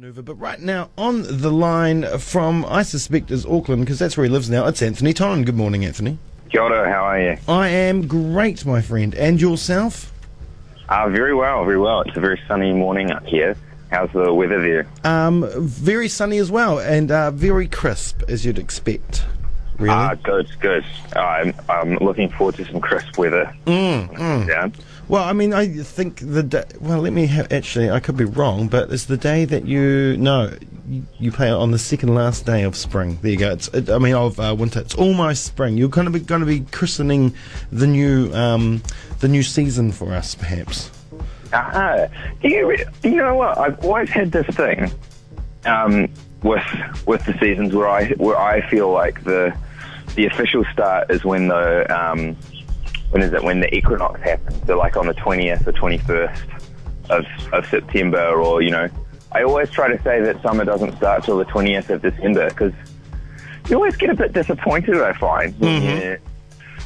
Maneuver, But right now, on the line from, I suspect, is Auckland, because that's where he lives now. It's Anthony Tonnon. Good morning, Anthony. Kia ora, how are you? I am great, my friend. And yourself? Uh, very well, very well. It's a very sunny morning up here. How's the weather there? Um, very sunny as well, and uh, very crisp, as you'd expect. Really? Ah, good, good. I'm, I'm looking forward to some crisp weather. Mm, Down. Well, I mean, I think the day. Well, let me have. Actually, I could be wrong, but it's the day that you. No, you, play on the second last day of spring. There you go. It's. It, I mean, of uh, winter. It's almost spring. You're kind of be, going to be christening the new um, the new season for us, perhaps. Ah, do you, you know what? I've always had this thing um, with with the seasons where I where I feel like the the official start is when the um, when is it when the equinox happens? So like on the twentieth or twenty first of of September, or you know, I always try to say that summer doesn't start till the twentieth of December because you always get a bit disappointed. I find when mm-hmm. you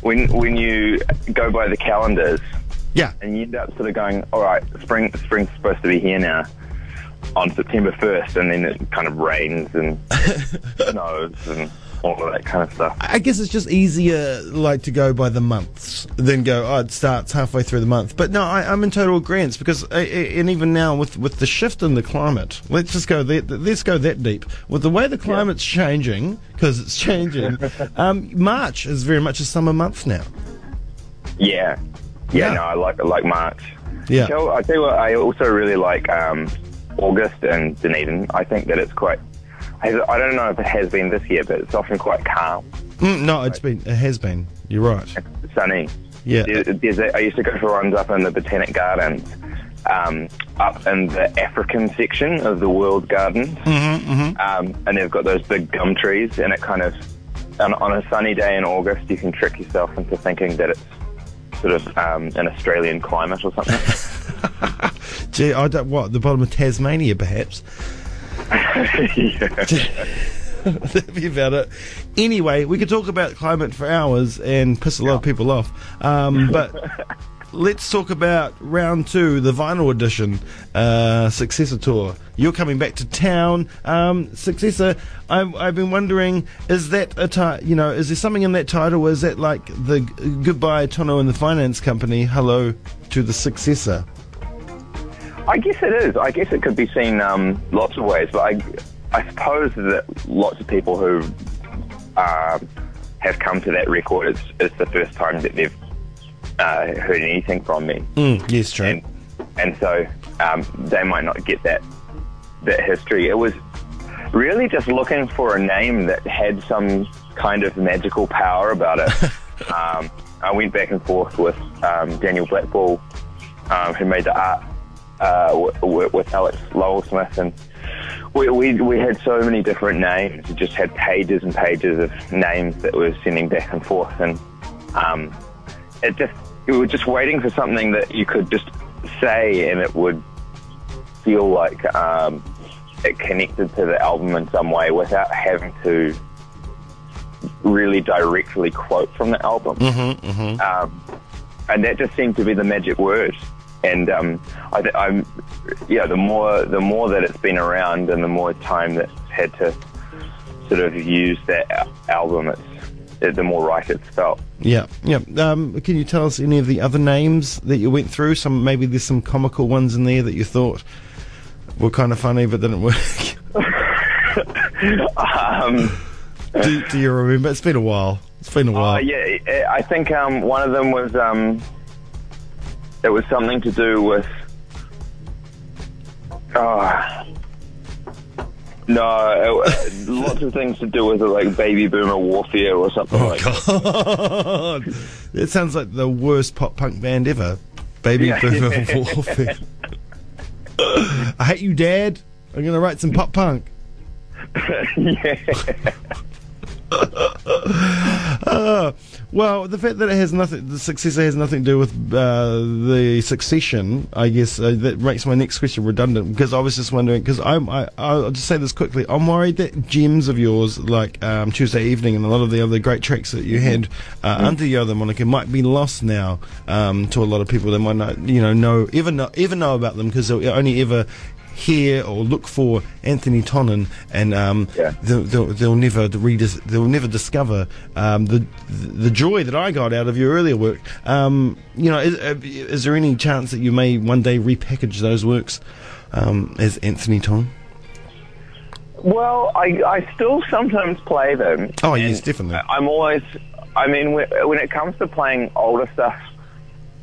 when when you go by the calendars Yeah. and you end up sort of going, all right, spring spring's supposed to be here now on September 1st, and then it kind of rains and snows and all of that kind of stuff. I guess it's just easier, like, to go by the months than go. Oh, it starts halfway through the month. But no, I, I'm in total agreement because, uh, uh, and even now with with the shift in the climate, let's just go that. Let's go that deep with the way the climate's changing because it's changing. um, March is very much a summer month now. Yeah. Yeah, Yeah. no, I like I like March. Yeah. So I tell you what, I also really like um, August and Dunedin. I think that it's quite. I don't know if it has been this year, but it's often quite calm, Mm, no, it's been. It has been. You're right. sunny. Yeah. There- There's a, I used to go for runs up in the Botanic Gardens, um, up in the African section of the World Gardens, Mm-hmm, um, and they've got those big gum trees, and it kind of, on, on a sunny day in August, you can trick yourself into thinking that it's sort of um, an Australian climate or something. Gee, I don't. What the bottom of Tasmania, perhaps. That'd be about it. Anyway, we could talk about climate for hours and piss a lot of people off. Um, but let's talk about round two, the vinyl edition, uh, Successor Tour. You're coming back to town. Um, Successor, I've, I've been wondering, is that a ti- you know, is there something in that title? Or is that like the goodbye Tono and the finance company, hello to the successor? I guess it is. I guess it could be seen um, lots of ways, but I, I suppose that lots of people who um, have come to that record, it's, it's the first time that they've uh, heard anything from me, Mm, yes, true. and and so um, they might not get that that history. It was really just looking for a name that had some kind of magical power about it. um, I went back and forth with um, Daniel Blackball, um, who made the art uh, w- with Alex Lowell Smith, and we, we we had so many different names. We just had pages and pages of names that we were sending back and forth, and um, it just we were just waiting for something that you could just say and it would feel like um, it connected to the album in some way without having to really directly quote from the album. Mm-hmm, mm-hmm. Um, and that just seemed to be the magic word. And um, I, I'm, yeah, the more the more that it's been around, and the more time that's had to sort of use that album, it's it, the more right it's felt. Yeah, yeah. Um, can you tell us any of the other names that you went through? Some maybe there's some comical ones in there that you thought were kind of funny but didn't work. Um, do, do you remember? It's been a while. It's been a while. Uh, yeah, I- I think um, one of them was um, it was something to do with. Oh, no, it, lots of things to do with it, like baby boomer warfare or something Oh like that. God! It sounds like the worst pop punk band ever. Baby Yeah. Boomer Warfare. I hate you, Dad. I'm gonna write some pop punk. yeah. Uh, well, the fact that it has nothing, the successor has nothing to do with uh, the succession, I guess uh, that makes my next question redundant because I was just wondering because I'm, I, I'll just say this quickly. I'm worried that gems of yours, like um, Tuesday Evening and a lot of the other great tracks that you had uh, under your other moniker, might be lost now um, to a lot of people. They might not, you know, know ever know ever know about them because they'll only ever hear or look for Anthony Tonnon, and um, Yeah. they'll, they'll, they'll never redis- they'll never discover um, the the joy that I got out of your earlier work. Um, you know, is, uh, is there any chance that you may one day repackage those works um, as Anthony Tonnon? Well, I, I still sometimes play them. Oh, yes, definitely. I'm always, I mean, when, when it comes to playing older stuff,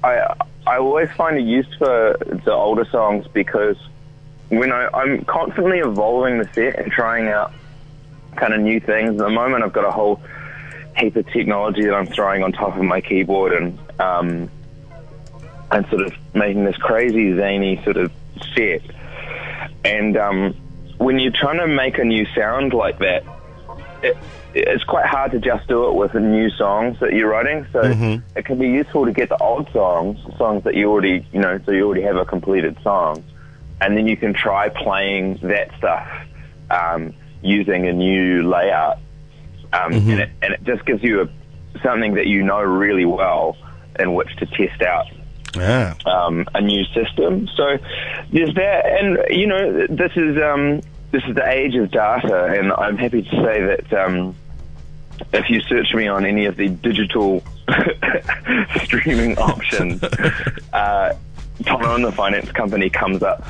I I always find a use for the older songs because when I, I'm constantly evolving the set and trying out kind of new things. At the moment, I've got a whole heap of technology that I'm throwing on top of my keyboard and um, and sort of making this crazy zany sort of set. And um, when you're trying to make a new sound like that, it, it's quite hard to just do it with the new songs that you're writing. So it can be useful to get the old songs, songs that you already, you know, so you already have a completed song, and then you can try playing that stuff um, using a new layout, um, and, it, and it just gives you a, something that you know really well in which to test out Yeah. um, a new system. So there's that, and you know, this is um, this is the age of data, and I'm happy to say that um, if you search me on any of the digital streaming options, uh, Tono and the Finance Company comes up.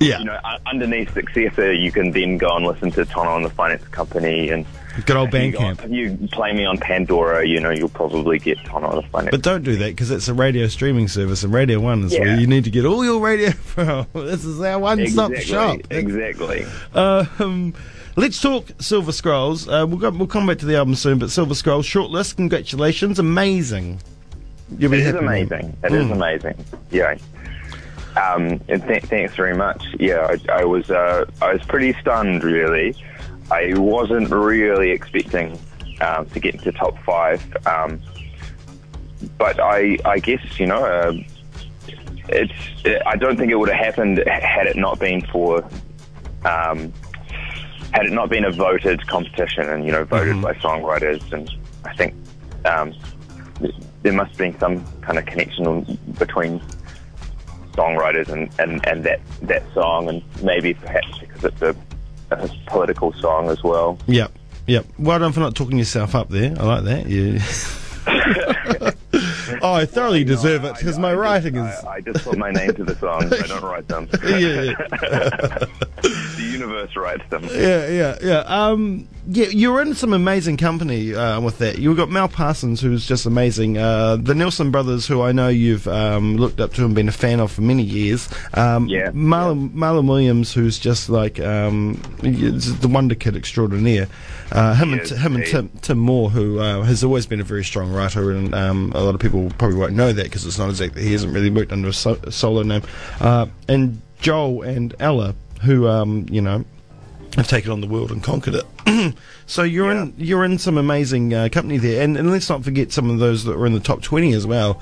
Yeah. You know, underneath Successor, you can then go and listen to Tono and the Finance Company, and Good old Bandcamp. If you play me on Pandora, you know, you'll probably get Tono and the Finance. But don't do that because it's a radio streaming service, and Radio One is where you need to get all your radio from. This is our one-stop exactly, shop. Exactly. Um, let's talk Silver Scrolls. Uh, we'll, go, we'll come back to the album soon, but Silver Scrolls shortlist. Congratulations, amazing. You'll be It is amazing. It is Mm. amazing. Yeah. Um, and th- thanks very much. Yeah, I, I was uh, I was pretty stunned. Really, I wasn't really expecting um, to get into top five. Um, but I I guess you know uh, it's it, I don't think it would have happened had it not been for um, had it not been a voted competition and you know voted Mhm. by songwriters and I think um, there must have been some kind of connection between songwriters and, and, and that that song and maybe perhaps because it's a, a political song as well. Yep, yep. Well done for not talking yourself up there. I like that. You. oh, I thoroughly deserve it because my I writing just, is. I, I just put my name to the songs. I don't write them. Yeah, universe. Yeah, yeah, yeah. Um, yeah, you're in some amazing company uh, with that. You've got Mel Parsons, who's just amazing. Uh, the Nielson brothers, who I know you've um, looked up to and been a fan of for many years. Um, Yeah, Marlon, Marlon Williams, who's just like um, the wonder kid extraordinaire. Uh, him and him and Tim, Tim Moore, who uh, has always been a very strong writer, and um, a lot of people probably won't know that because it's not exactly he hasn't really worked under a, so- a solo name. Uh, and Joel and Ella, who um, you know have taken on the world and conquered it. so you're in you're in some amazing uh, company there, and, and let's not forget some of those that were in the top twenty as well.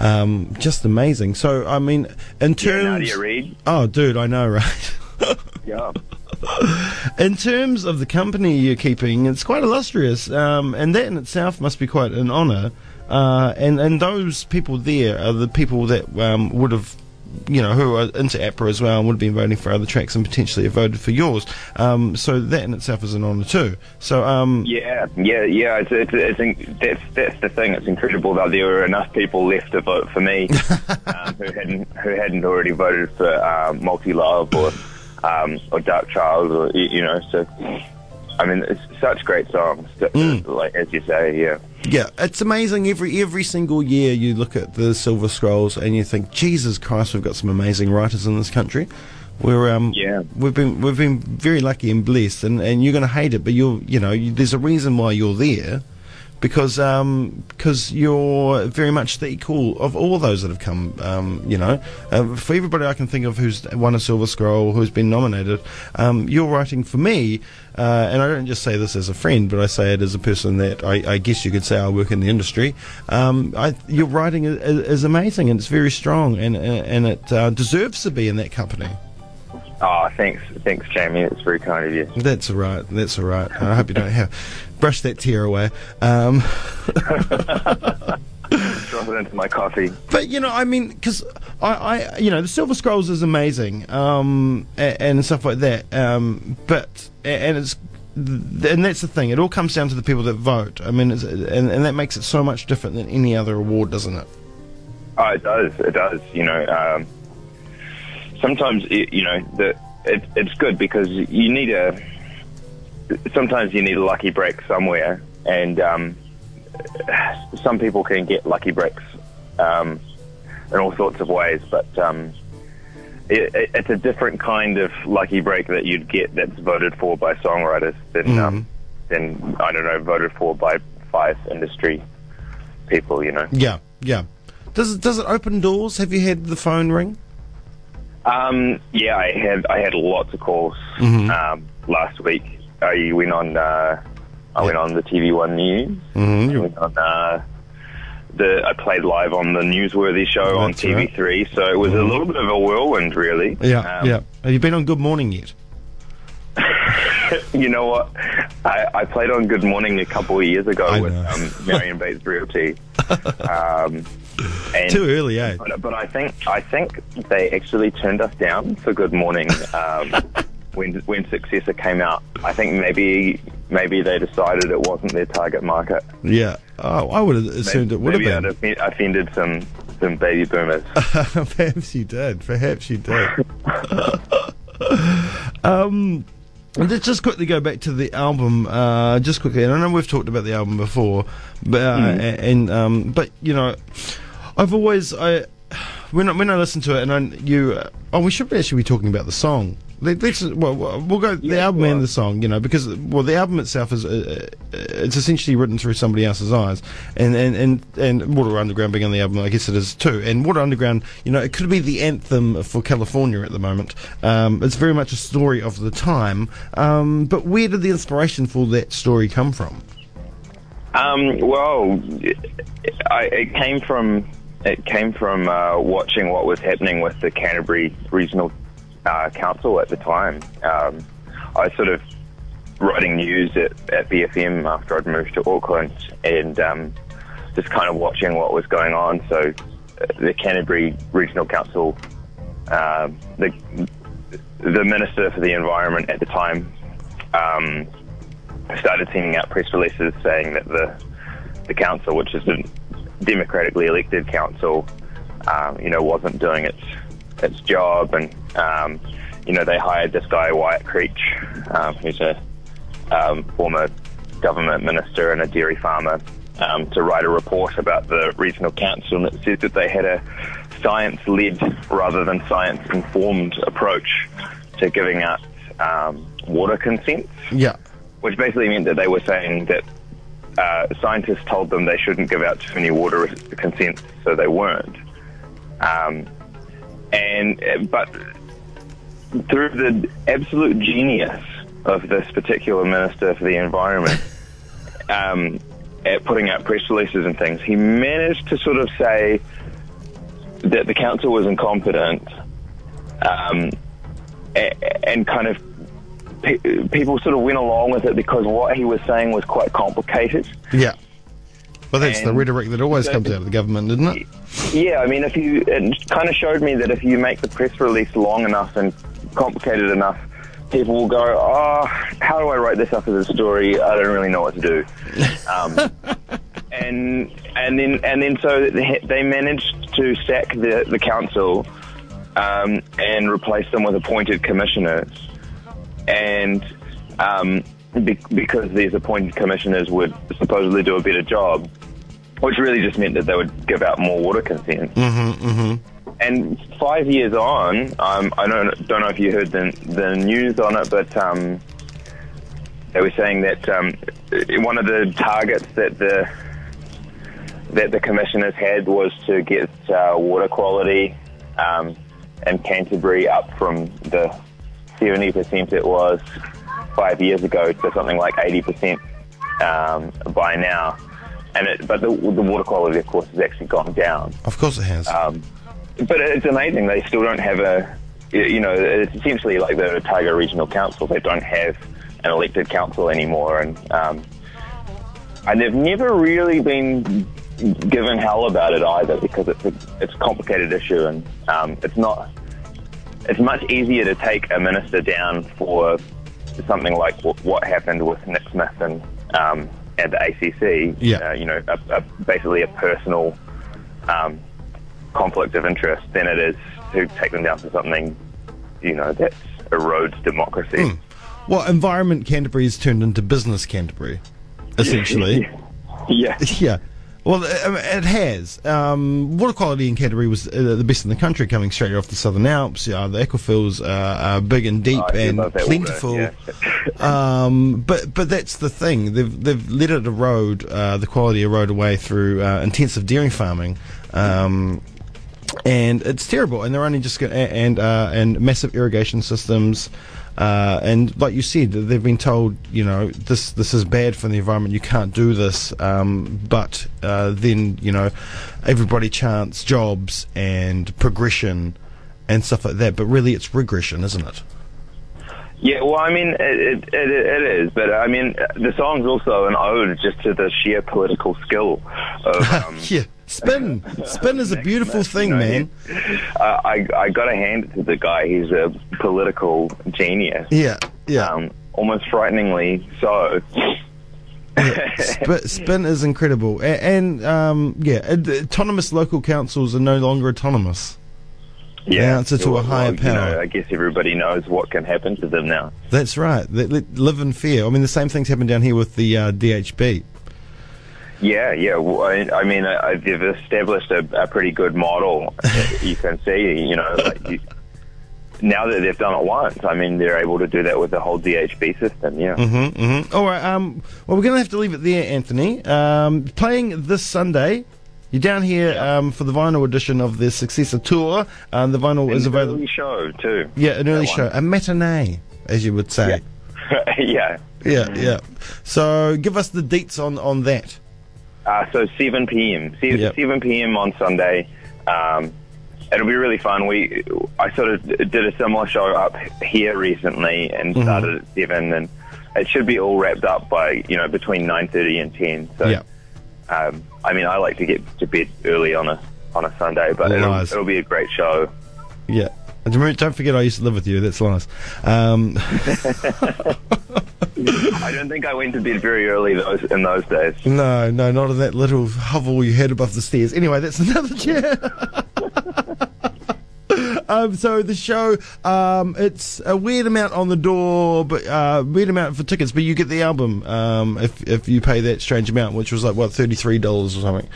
Um, just amazing. So I mean, in Yeah, terms, Reid. oh, dude, I know, right? Yeah. in terms of the company you're keeping, it's quite illustrious, um, and that in itself must be quite an honour. Uh, and and those people there are the people that um, would have. You know, who are into APRA as well and would have been voting for other tracks and potentially have voted for yours. Um, so that in itself is an honour too. So, um, Yeah, yeah, yeah. It's, it's, it's, in- that's that's the thing. It's incredible that there were enough people left to vote for me um, who hadn't who hadn't already voted for um, Multi Love or um, or Dark Child or you know. So, I mean, it's such great songs. That, Mm. Like as you say, yeah. Yeah, it's amazing. Every every single year, you look at the Silver Scrolls and you think, Jesus Christ, we've got some amazing writers in this country. We're um, Yeah. we've been we've been very lucky and blessed, and, and you're going to hate it, but you're you know you, there's a reason why you're there, because um because you're very much the equal of all those that have come. Um, you know, uh, for everybody I can think of who's won a Silver Scroll, who's been nominated, um, you're writing for me, uh, and I don't just say this as a friend, but I say it as a person that I, I guess you could say I work in the industry. Um, I, your writing is, is amazing and it's very strong, and and it uh, deserves to be in that company. Oh, thanks, thanks, Jamie. It's very kind of you. That's all right. That's all right. I hope you don't have brush that tear away. Um, Drop it into my coffee. But you know, I mean, because I, I, you know, the Silver Scrolls is amazing, um, and, and stuff like that. Um, but and it's and that's the thing. It all comes down to the people that vote. I mean, it's, and and that makes it so much different than any other award, doesn't it? Oh, it does. It does. You know, um, sometimes it, you know the it, it's good because you need a. Sometimes you need a lucky break somewhere, and um, some people can get lucky breaks um, in all sorts of ways, but um, it, it, it's a different kind of lucky break that you'd get that's voted for by songwriters than Mhm. um, than I don't know voted for by five industry people. You know. Yeah, yeah. Does it does it open doors? Have you had the phone ring? Um, yeah, I had I had lots of calls Mhm. um, last week. I went on uh, I went on the TV One News. Mhm. I went on uh, the I played live on the Newsworthy show on That's right. TV3. So it was a little bit of a whirlwind, really. Yeah, Um, yeah. Have you been on Good Morning yet? You know what? I, I played on Good Morning a couple of years ago I with um, Marion Bates Realty. um, and Too early, eh? But, but I think I think they actually turned us down for Good Morning um, when when Successor came out. I think maybe maybe they decided it wasn't their target market. Yeah. Oh, I would have assumed it would maybe have I'd been. have offended some some baby boomers. Perhaps you did. Perhaps you did. um, let's just quickly go back to the album. Uh, just quickly, and I know we've talked about the album before, but uh, Mm. and um, but you know, I've always I when I, when I listen to it, and I, you uh, oh, we should actually be talking about the song. Let- Let's well, we'll go the Yeah, album go and the song, you know, because well, the album itself is uh, uh, it's essentially written through somebody else's eyes, and and and and Water Underground being on the album, I guess it is too. And Water Underground, you know, it could be the anthem for California at the moment. Um, it's very much a story of the time. Um, but where did the inspiration for that story come from? Um, well, I, it came from it came from uh, watching what was happening with the Canterbury Regional uh, Council at the time. Um, I was sort of writing news at, at BFM after I'd moved to Auckland, and um, just kind of watching what was going on. So, uh, the Canterbury Regional Council, um the the Minister for the Environment at the time. Um, started sending out press releases saying that the the council, which is a democratically elected council, um, you know, wasn't doing its its job, and um, you know they hired this guy Wyatt Creech, um, who's a um, former government minister and a dairy farmer, um, to write a report about the regional council, and it said that they had a science-led rather than science-informed approach to giving out um, water consents Yeah. which basically meant that they were saying that uh, scientists told them they shouldn't give out too many water consents, so they weren't. Um, and but through the absolute genius of this particular minister for the environment, um, at putting out press releases and things, he managed to sort of say that the council was incompetent, um, and kind of people sort of went along with it because what he was saying was quite complicated. Yeah. Well, that's the rhetoric that always so- comes out of the government, isn't it? Yeah, I mean, if you it kind of showed me that if you make the press release long enough and complicated enough, people will go, "Oh, how do I write this up as a story? I don't really know what to do." Um, and and then and then so they they managed to sack the the council um, and replace them with appointed commissioners, and um, be- because these appointed commissioners would supposedly do a better job, which really just meant that they would give out more water consent. Mm-hmm, mm-hmm. And five years on, um, I don't don't know if you heard the the news on it, but um, they were saying that um, one of the targets that the that the commissioners had was to get uh, water quality um, in Canterbury up from the 70% it was five years ago to something like 80% um, by now. And it, but the, the water quality, of course, has actually gone down. Of course it has. Um, but it's amazing they still don't have a, you know, it's essentially like the Otago Regional Council. They don't have an elected council anymore, and um, and they've never really been giving hell about it either because it's a, it's a complicated issue and um, it's not. It's much easier to take a minister down for something like w- what happened with Nick Smith and um, and the ACC. Yeah. Uh, you know, a, a, basically a personal um, conflict of interest than it is to take them down for something, you know, that erodes democracy. Well, Environment Canterbury has turned into Business Canterbury, essentially. yeah. yeah. Well, it, it has. Um, water quality in Canterbury was uh, the best in the country, coming straight off the Southern Alps. Uh, the aquifers uh, are big and deep Oh, and plentiful. water, um, but but that's the thing. They've they've let it erode. Uh, the quality erode away through uh, intensive dairy farming. Um, and it's terrible. And they're only just going and uh, and massive irrigation systems. Uh, and like you said, they've been told, you know, this this is bad for the environment. You can't do this. Um, but uh, then, you know, everybody chants jobs and progression and stuff like that. But really, it's regression, isn't it? Yeah, well, I mean, it, it, it, it is, but I mean, the song's also an ode just to the sheer political skill of. Um, yeah, spin, spin is a beautiful thing, you know, man. Uh, I I got to hand it to the guy. He's a political genius. Yeah, yeah. Um, almost frighteningly so. Sp- spin is incredible, A- and um, yeah, ad- autonomous local councils are no longer autonomous. The answer to a higher well, you know, power. I guess everybody knows what can happen to them now. That's right. They, they live in fear. I mean, the same things happen down here with the uh, DHB. Yeah, yeah. I, I mean, I, they've established a, a pretty good model. you can see, you know, like you, now that they've done it once, I mean, they're able to do that with the whole DHB system. Yeah. Mm-hmm, mm-hmm. All right. Um, well, we're going to have to leave it there, Anthony. Um, playing this Sunday. You're down here um, for the vinyl edition of the Successor Tour. Um, the vinyl is An available. early show too. Yeah, an early show, a matinee, as you would say. yeah. Yeah, yeah. So give us the deets on on that. Uh, so 7 p.m. Se- Yep. 7 p.m. on Sunday. Um, it'll be really fun. We I sort of did a similar show up here recently and Mm-hmm. started at seven, and it should be all wrapped up by you know between 9:30 and 10. So Yeah. um, I mean, I like to get to bed early on a on a Sunday, but it'll, it'll be a great show. Yeah. Don't forget, I used to live with you. That's lies. Um, I don't think I went to bed very early those in those days. no, no, not in that little hovel you had above the stairs. Anyway, that's another chair. um, so the show, um, it's a weird amount on the door, but uh, weird amount for tickets. But you get the album um, if if you pay that strange amount, which was like what thirty three dollars or something.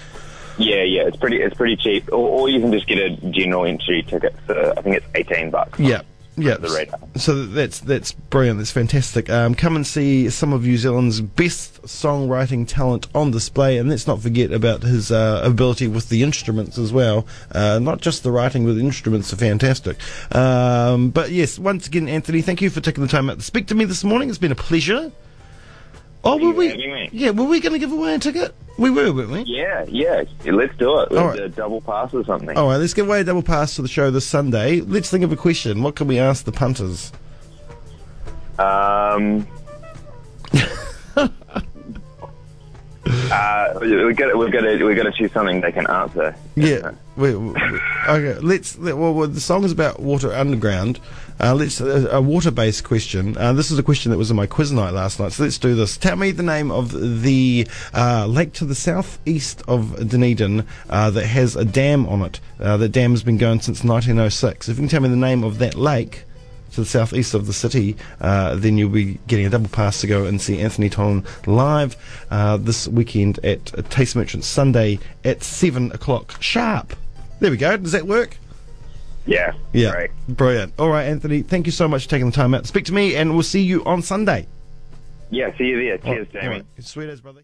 Yeah, yeah, it's pretty it's pretty cheap, or, or you can just get a general entry ticket. For, I think it's 18 bucks. Yeah. Yeah, the radar. so that's that's brilliant. That's fantastic. Um, come and see some of New Zealand's best songwriting talent on display, and let's not forget about his uh, ability with the instruments as well. Uh, not just the writing, but the instruments are fantastic. Um, but yes, once again, Anthony, thank you for taking the time out to speak to me this morning. It's been a pleasure. Oh, were we? Yeah, were we going to give away a ticket? We were, weren't we? Yeah, yeah. Let's do it. Let's All right. uh, double pass or something. All right, let's give away a double pass to the show this Sunday. Let's think of a question. What can we ask the punters? Um. uh, we got we got to we got to choose something they can answer. Yeah. We, we, okay. Let's. Let, well, well, the song is about water underground. Uh, let's uh, a water-based question. Uh, this is a question that was in my quiz night last night. So let's do this. Tell me the name of the uh, lake to the southeast of Dunedin uh, that has a dam on it. Uh, that dam has been going since 1906. If you can tell me the name of that lake to the southeast of the city, then you'll be getting a double pass to go and see Anthony Tonnon live this weekend at Taste Merchants Sunday at seven o'clock sharp. There we go. Does that work? Yeah. Yeah. Great. Brilliant. All right, Anthony. Thank you so much for taking the time out to speak to me, and we'll see you on Sunday. Yeah. See you there. Cheers, Jamie. right. Sweet as brother.